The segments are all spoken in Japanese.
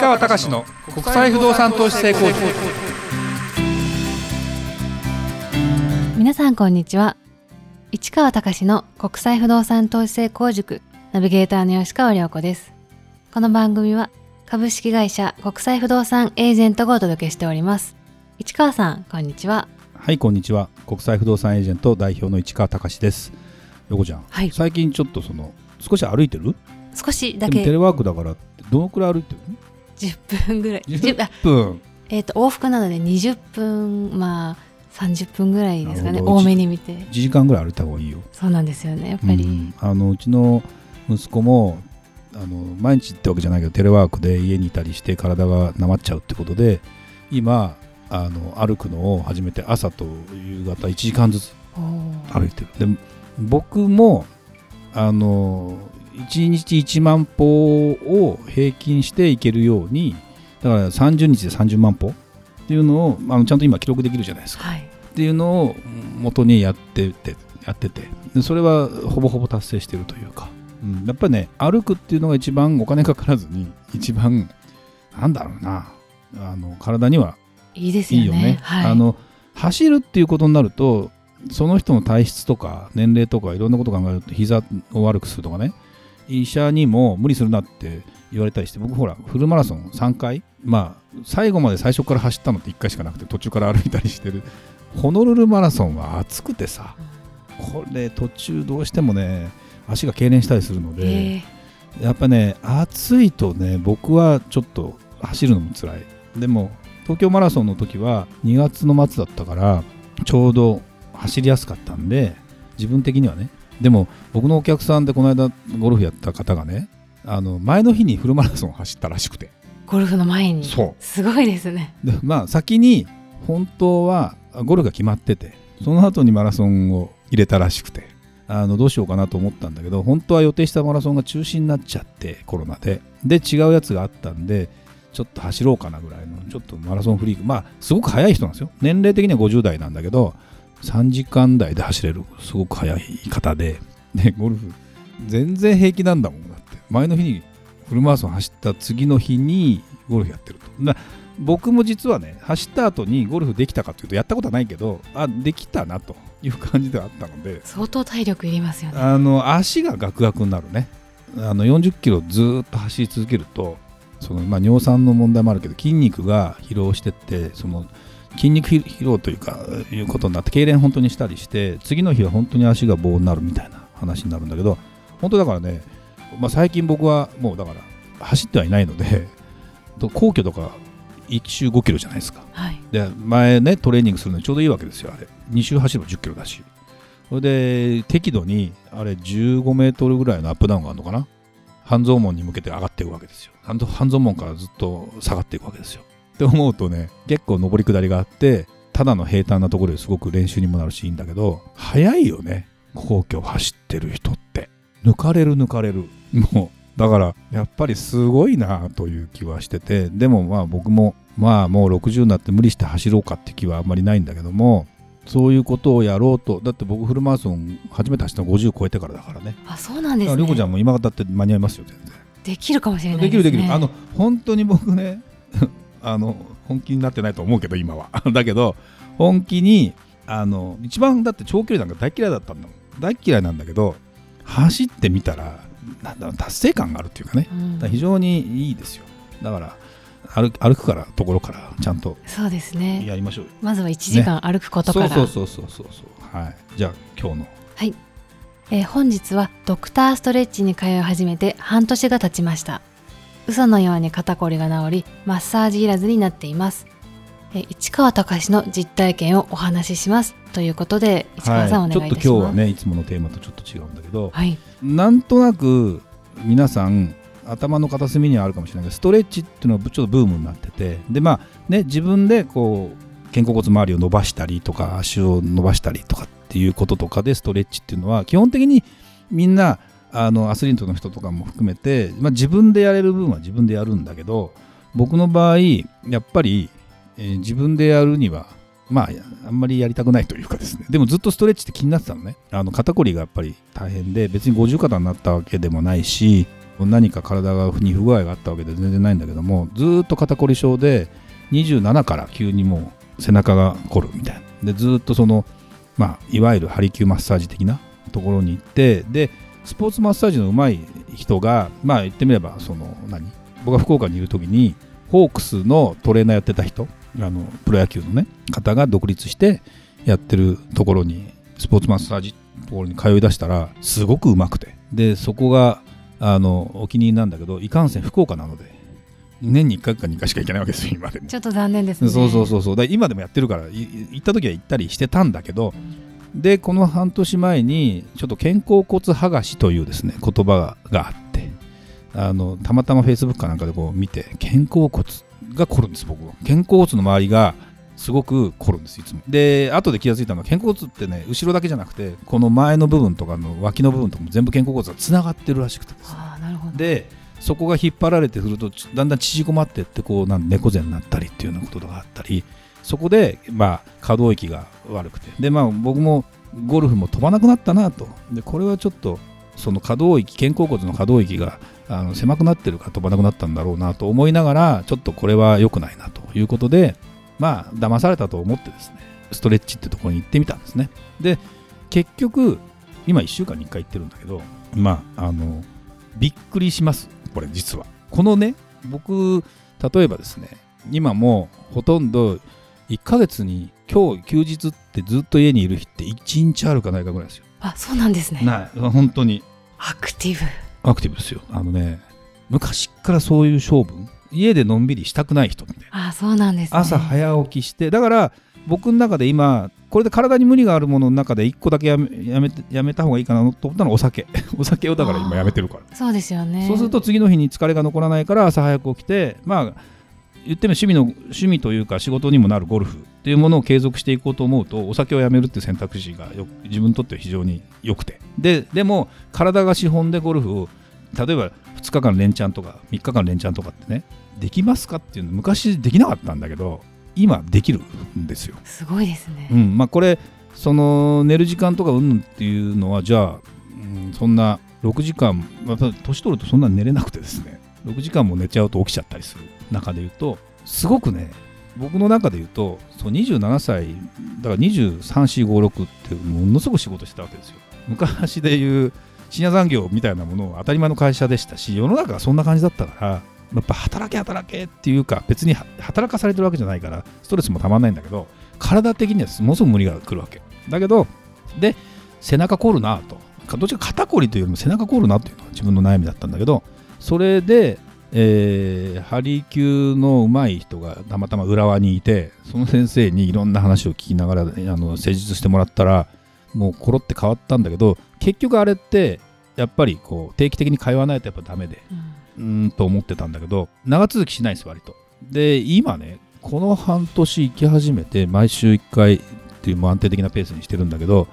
川隆の国際不動産投資成功塾。皆さんこんにちは。市川隆の国際不動産投資成功塾。ナビゲーターの吉川良子です。この番組は株式会社国際不動産エージェントがお届けしております。市川さんこんにちは。はいこんにちは。国際不動産エージェント代表の市川隆です。横ちゃん、はい。最近ちょっとその少し歩いてる？少しだでもテレけワークだからどのくらい歩いてる？10分ぐらい。の10あ10分えっ、と往復なので20分まあ30分ぐらいですかね。多めに見て。1時間ぐらい歩いた方がいいよ。そうなんですよねやっぱり、うん。あのうちの息子もあの毎日ってわけじゃないけどテレワークで家にいたりして体がなまっちゃうってことで今あの歩くのを始めて朝と夕方1時間ずつ歩いてる。で僕もあの1日1万歩を平均していけるようにだから30日で30万歩っていうのをあのちゃんと今記録できるじゃないですか。はい。っていうのを元にやっててやってて。でそれはほぼほぼ達成してるというか、うん、やっぱりね歩くっていうのが一番お金かからずに一番なんだろうな。あの体にはいいですよね。いいよね。はい、あの走るっていうことになるとその人の体質とか年齢とかいろんなことを考えると膝を悪くするとかね医者にも無理するなって言われたりして僕ほらフルマラソン3回まあ最後まで最初から走ったのって1回しかなくて途中から歩いたりしてる。ホノルルマラソンは暑くてさこれ途中どうしてもね足が痙攣したりするので、えやっぱね暑いとね僕はちょっと走るのも辛い。でも東京マラソンの時は2月の末だったからちょうど走りやすかったんで自分的にはねでも僕のお客さんでこの間ゴルフやった方がねあの前の日にフルマラソン走ったらしくて。ーゴルフの前に？そう。すごいですね。でまあ先に本当はゴルフが決まっててその後にマラソンを入れたらしくて。あのどうしようかなと思ったんだけど本当は予定したマラソンが中止になっちゃってコロナで。で違うやつがあったんでちょっと走ろうかなぐらいのちょっとマラソンフリーク。まあすごく速い人なんですよ。年齢的には50代なんだけど3時間台で走れる。すごく速い方で。でゴルフ全然平気なんだもんだって。前の日にフルマラソン走った次の日にゴルフやってると。な僕も実はね走った後にゴルフできたかというとやったことはないけどあできたなという感じではあったので。相当体力いりますよね。あの足がガクガクになるね。あの40キロずーっと走り続けるとその、まあ、尿酸の問題もあるけど筋肉が疲労してってその筋肉疲労というかいうことになって痙攣本当にしたりして次の日は本当に足が棒になるみたいな話になるんだけど本当だからね、まあ、最近僕はもうだから走ってはいないのでと皇居とか1周5キロじゃないですか。はい。で前ねトレーニングするのにちょうどいいわけですよあれ。2周走れば1 0キロだし。それで適度にあれ15メートルぐらいのアップダウンがあるのかな。半蔵門に向けて上がっていくわけですよ。半蔵門からずっと下がっていくわけですよって思うとね結構上り下りがあってただの平坦なところですごく練習にもなるしいいんだけど速いよね皇居走ってる人って。抜かれる抜かれる。もうだからやっぱりすごいなという気はしててでもまあ僕もまあもう60になって無理して走ろうかって気はあんまりないんだけどもそういうことをやろうとだって僕フルマラソン初めて走ったの50超えてからだからね。あそうなんですだからりょこちゃねんも今だって間に合いますよ全然。できるかもしれないできるできる、ねあの本当に僕ねあの本気になってないと思うけど今は。だけど本気にあの一番だって長距離なんか大嫌いだったんだもん。大嫌いなんだけど走ってみたらなんだろう達成感があるっていうかね。うん。だから非常にいいですよ。だから歩く歩くからところからちゃんと。そうですね。やりましょうよ。まずは1時間歩くことから、そうそうそうそうそうそう。はい。じゃあ今日の。はい、えー本日はドクターストレッチに通い始めて半年が経ちました嘘のように肩こりが治りマッサージいらずになっています。えー市川隆の実体験をお話しします。ということで市川さん、はい、ちょっとお願いいたします。今日はねいつものテーマとちょっと違うんだけど。はい。なんとなく皆さん頭の片隅にはあるかもしれないけどストレッチっていうのはちょっとブームになってて。でまあね自分でこう肩甲骨周りを伸ばしたりとか足を伸ばしたりとかっていうこととかでストレッチっていうのは基本的にみんなあのアスリートの人とかも含めて、まあ、自分でやれる分は自分でやるんだけど僕の場合やっぱり、えー自分でやるにはまああんまりやりたくないというかですね。でもずっとストレッチって気になってたのね。あの肩こりがやっぱり大変で別に五十肩になったわけでもないし何か体がに不具合があったわけで全然ないんだけどもずっと肩こり症で27から急にもう背中が凝るみたいな。でずっとその、まあ、いわゆるハリキューマッサージ的なところに行ってでスポーツマッサージの上手い人がまあ言ってみればその何？僕が福岡にいる時にホークスのトレーナーやってた人あのプロ野球のね方が独立してやってるところにスポーツマッサージところに通い出したらすごくうまくて。でそこがあのお気に入りなんだけどいかんせん福岡なので年に1回か2回しか行けないわけですよ今でも。ちょっと残念ですね。そうそうそうそう。だ今でもやってるからい行った時は行ったりしてたんだけどでこの半年前にちょっと肩甲骨剥がしというですね言葉があってあのたまたまフェイスブックかなんかでこう見て肩甲骨が凝るんです僕は。肩甲骨の周りがすごく凝るんですいつも。で後で気が付いたのは肩甲骨ってね後ろだけじゃなくてこの前の部分とかの脇の部分とかも全部肩甲骨がつながってるらしくてですね。ああなるほど。でそこが引っ張られてくるとちだんだん縮こまってってこうなん猫背になったりっていうようなことがあったりそこで、まあ、可動域が悪くて。で、まあ、僕もゴルフも飛ばなくなったなと。でこれはちょっとその可動域肩甲骨の可動域があの狭くなってるから飛ばなくなったんだろうなと思いながらちょっとこれは良くないなと。いうことでまあ騙されたと思ってですねストレッチってところに行ってみたんですね。で結局今1週間に1回行ってるんだけどまああのびっくりします。これ実は。このね僕例えばですね今もほとんど1ヶ月に今日休日ってずっと家にいる日って1日あるかないかぐらいですよ。あそうなんですね。ない。本当に。アクティブ。アクティブですよ。あのね昔っからそういう性分？家でのんびりしたくない人みたいな。あそうなんですね。朝早起きしてだから僕の中で今これで体に無理があるものの中で1個だけやめやめてやめた方がいいかなと思ったのはお酒。お酒をだから今やめてるから。そうですよね。そうすると次の日に疲れが残らないから朝早く起きてまあ言ってみれば趣味の趣味というか仕事にもなるゴルフっていうものを継続していこうと思うとお酒をやめるっていう選択肢がよ自分にとっては非常に良くて。ででも体が資本でゴルフを例えば2日間連チャンとか3日間連チャンとかってねできますかっていうの昔できなかったんだけど今できるんですよ。すごいですね、うんまあ、これその寝る時間とかうんっていうのはじゃあ、うん、そんな6時間、まあ、年取るとそんなに寝れなくてですね。6時間も寝ちゃうと起きちゃったりする中で言うとすごくね僕の中で言うとそう27歳だから23456ってものすごく仕事してたわけですよ。昔でいう深夜残業みたいなものを当たり前の会社でしたし世の中がそんな感じだったからやっぱ働け働けっていうか別に働かされてるわけじゃないからストレスもたまんないんだけど体的にはものすごく無理が来るわけ。だけどで背中凝るなと。どっちか肩こりというよりも背中凝るなっていうのが自分の悩みだったんだけどそれで、えー、ハリキューの上手い人がたまたま浦和にいてその先生にいろんな話を聞きながらあの施術してもらったらもうコロって変わったんだけど結局あれってやっぱりこう定期的に通わないとやっぱダメでうんうんと思ってたんだけど長続きしないんです割と。で今ねこの半年行き始めて毎週1回っていうもう安定的なペースにしてるんだけど、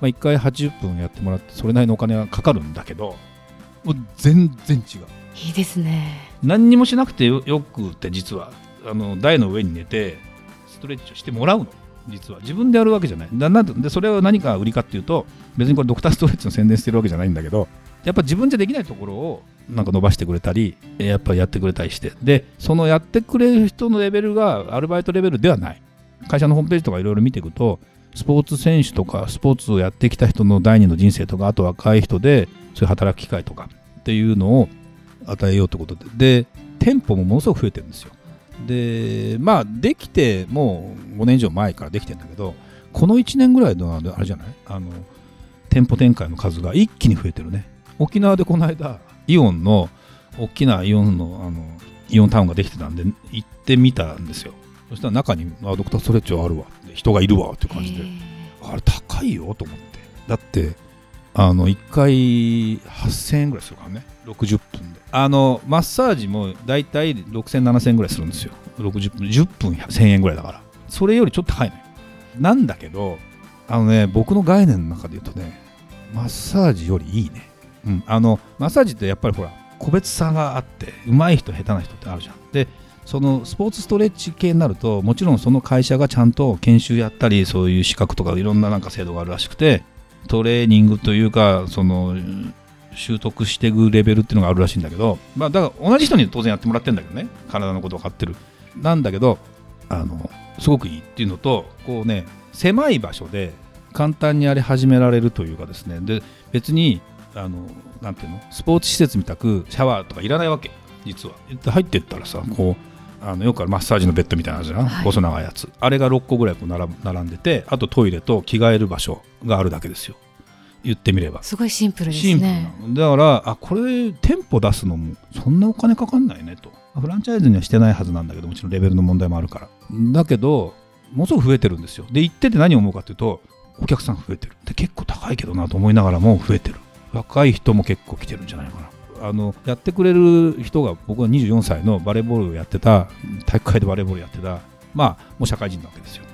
まあ、1回80分やってもらってそれなりのお金はかかるんだけどもう全然違う。いいですね。何にもしなくてよくって実は。あの台の上に寝てストレッチをしてもらうの。実は。自分でやるわけじゃない。だなんでそれは何か売りかっていうと別にこれドクターストレッチの宣伝してるわけじゃないんだけどやっぱ自分じゃできないところをなんか伸ばしてくれたりやっぱやってくれたりして。でそのやってくれる人のレベルがアルバイトレベルではない。会社のホームページとかいろいろ見ていくとスポーツ選手とかスポーツをやってきた人の第二の人生とかあと若い人でそういう働く機会とかっていうのを与えようということで。で店舗もものすごく増えてるんですよ。でまあできてもう5年以上前からできてるんだけどこの1年ぐらいのあれあれじゃない？あの店舗展開の数が一気に増えてるね。沖縄でこの間イオンの大きなイオンのあのイオンタウンができてたんで行ってみたんですよ。そしたら中にあドクターストレッチはあるわ人がいるわっていう感じで。あれ高いよと思って。だってあの1回8000円ぐらいするからね。60分で。あのマッサージもだいたい6000、7000円ぐらいするんですよ。60分。10分1000円ぐらいだから。それよりちょっと高いのよ。なんだけどあのね僕の概念の中で言うとねマッサージよりいいね。うん。あのマッサージってやっぱりほら個別差があって上手い人下手な人ってあるじゃん。でそのスポーツストレッチ系になるともちろんその会社がちゃんと研修やったりそういう資格とかいろんななんか制度があるらしくてトレーニングというかそのうん習得していくレベルっていうのがあるらしいんだけど、まあ、だから同じ人に当然やってもらってるんだけどね。体のこと分かってる。なんだけどあのすごくいいっていうのとこうね狭い場所で簡単にあれ始められるというかですね。で別にあのなんていうの？スポーツ施設みたくシャワーとかいらないわけ。実は。で入ってったらさこうあのよくあるマッサージのベッドみたいなじゃん、はい。細長いやつ。あれが6個ぐらいこう並んでてあとトイレと着替える場所があるだけですよ言ってみれば。すごいシンプルですね。だからあこれ店舗出すのもそんなお金かかんないねと。フランチャイズにはしてないはずなんだけどもちろんレベルの問題もあるから。だけどものすごく増えてるんですよ。で行ってて何を思うかというとお客さん増えてる。で結構高いけどなと思いながらも増えてる。若い人も結構来てるんじゃないかな。あのやってくれる人が僕は24歳のバレーボールをやってた体育会でバレーボールやってたまあもう社会人なわけですよ。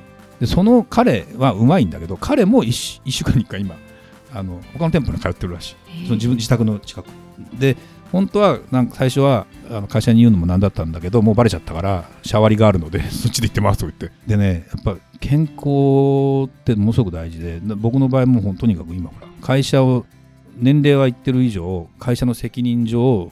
でその彼はうまいんだけど彼も 1, 週間に1回今あの他の店舗に通ってるらしい。その自分自宅の近く。で本当はなんか最初はあの会社に言うのもなんだったんだけどもうバレちゃったからシャワリがあるので そっちで行ってますと言って。でねやっぱ健康ってものすごく大事でな僕の場合もとにかく今ほら会社を年齢は言ってる以上会社の責任上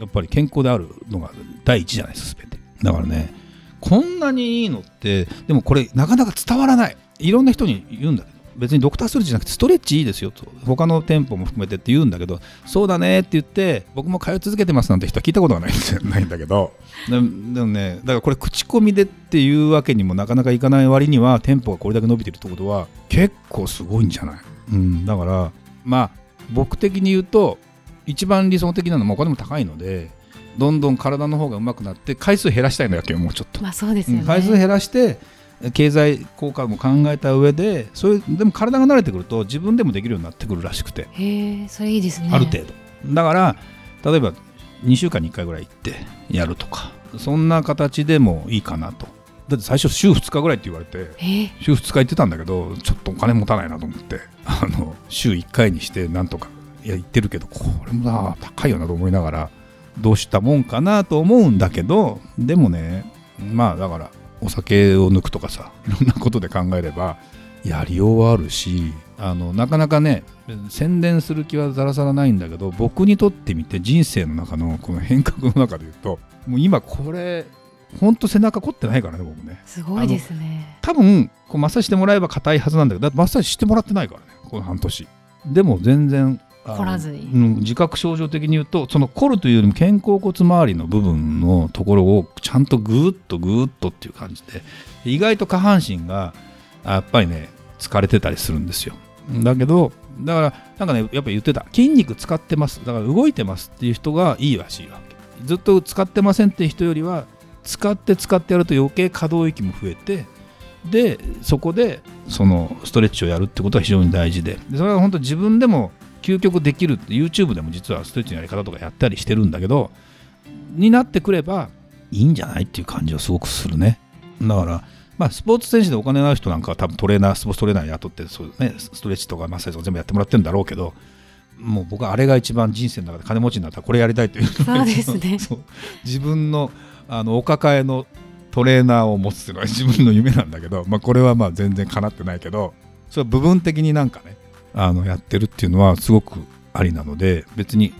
やっぱり健康であるのが第一じゃないですか全て。だからねこんなにいいのってでもこれなかなか伝わらない。いろんな人に言うんだけど別にドクターストレッチじゃなくてストレッチいいですよと。他の店舗も含めてって言うんだけどそうだねって言って僕も通い続けてますなんて人は聞いたことがないないんだけど。ででもねだからこれ口コミでっていうわけにもなかなかいかない割には店舗がこれだけ伸びてるってことは結構すごいんじゃない、うん、だからまあ僕的に言うと一番理想的なのはお金も高いのでどんどん体の方が上手くなって回数減らしたいのやけんもうちょっと。まあそうですよね、うん回数減らして経済効果も考えた上でそれでも体が慣れてくると自分でもできるようになってくるらしくて、へえそれいいですね。ある程度。だから例えば2週間に1回ぐらい行ってやるとか。そんな形でもいいかなと。だって最初週2日ぐらいって言われて週2日行ってたんだけどちょっとお金持たないなと思ってあの週1回にしてなんとか。いや行ってるけどこれもな高いよなと思いながらどうしたもんかなと思うんだけどでもねまあだからお酒を抜くとかさいろんなことで考えればやりようはあるしあのなかなかね宣伝する気はざらさらないんだけど僕にとってみて人生の中のこの変革の中で言うともう今これほんと背中凝ってないからね僕ね。すごいですね。多分こうマッサージしてもらえば硬いはずなんだけどだってマッサージしてもらってないからねこの半年。でも全然凝らずに。うん、自覚症状的に言うとその凝るというよりも肩甲骨周りの部分のところをちゃんとグーッとグーッとっていう感じで意外と下半身がやっぱりね疲れてたりするんですよ。だけどだからなんかねやっぱ言ってた。筋肉使ってます。だから動いてますっていう人がいいらしいわけ。ずっと使ってませんっていう人よりは使って使ってやると余計可動域も増えてでそこでそのストレッチをやるってことは非常に大事で。でそれは本当自分でも究極できるって YouTube でも実はストレッチのやり方とかやったりしてるんだけどになってくればいいんじゃないっていう感じはすごくするね。だからまあスポーツ選手でお金のある人なんかは多分トレーナースポーツトレーナー雇ってそう、ね、ストレッチとかマッサージとか全部やってもらってるんだろうけどもう僕はあれが一番人生の中で金持ちになったらこれやりたいという。そうですね。自分のあのお抱えのトレーナーを持つっていうのは自分の夢なんだけど、まあ、これはまあ全然叶ってないけどそれは部分的になんかねあのやってるっていうのはすごくありなので別に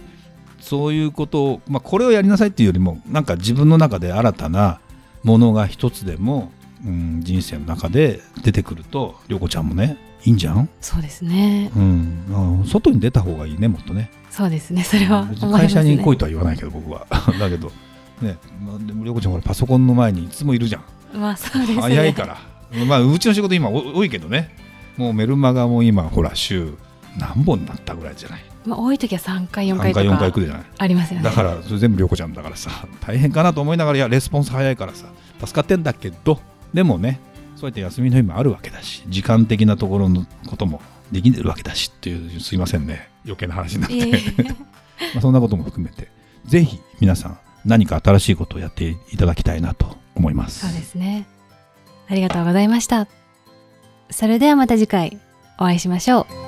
そういうことを、まあ、これをやりなさいっていうよりもなんか自分の中で新たなものが一つでも、うん、人生の中で出てくると涼子ちゃんもねいいんじゃん、そうですね。うん、あ外に出た方がいいねもっとね。そうですね。それはね。会社に来いとは言わないけど僕は。だけどね、まあ、でも涼子ちゃんほらパソコンの前にいつもいるじゃん。まあそうですね。早いから。まあうちの仕事今お多いけどねもうメルマガも今ほら週何本になったぐらいじゃない？まあ多い時は3回4 3回4回とか回来るじゃない？ありますよね。だからそれ全部涼子ちゃん。だからさ大変かなと思いながらいやレスポンス早いからさ助かってんだけ？ど。でもねそうやって休みの日もあるわけだし。時間的なところのこともできるわけだしっていうすいませんね。余計な話になって、いえいえまあそんなことも含めてぜひ皆さん何か新しいことをやっていただきたいなと思います。そうですね。ありがとうございましたそれではまた次回お会いしましょう。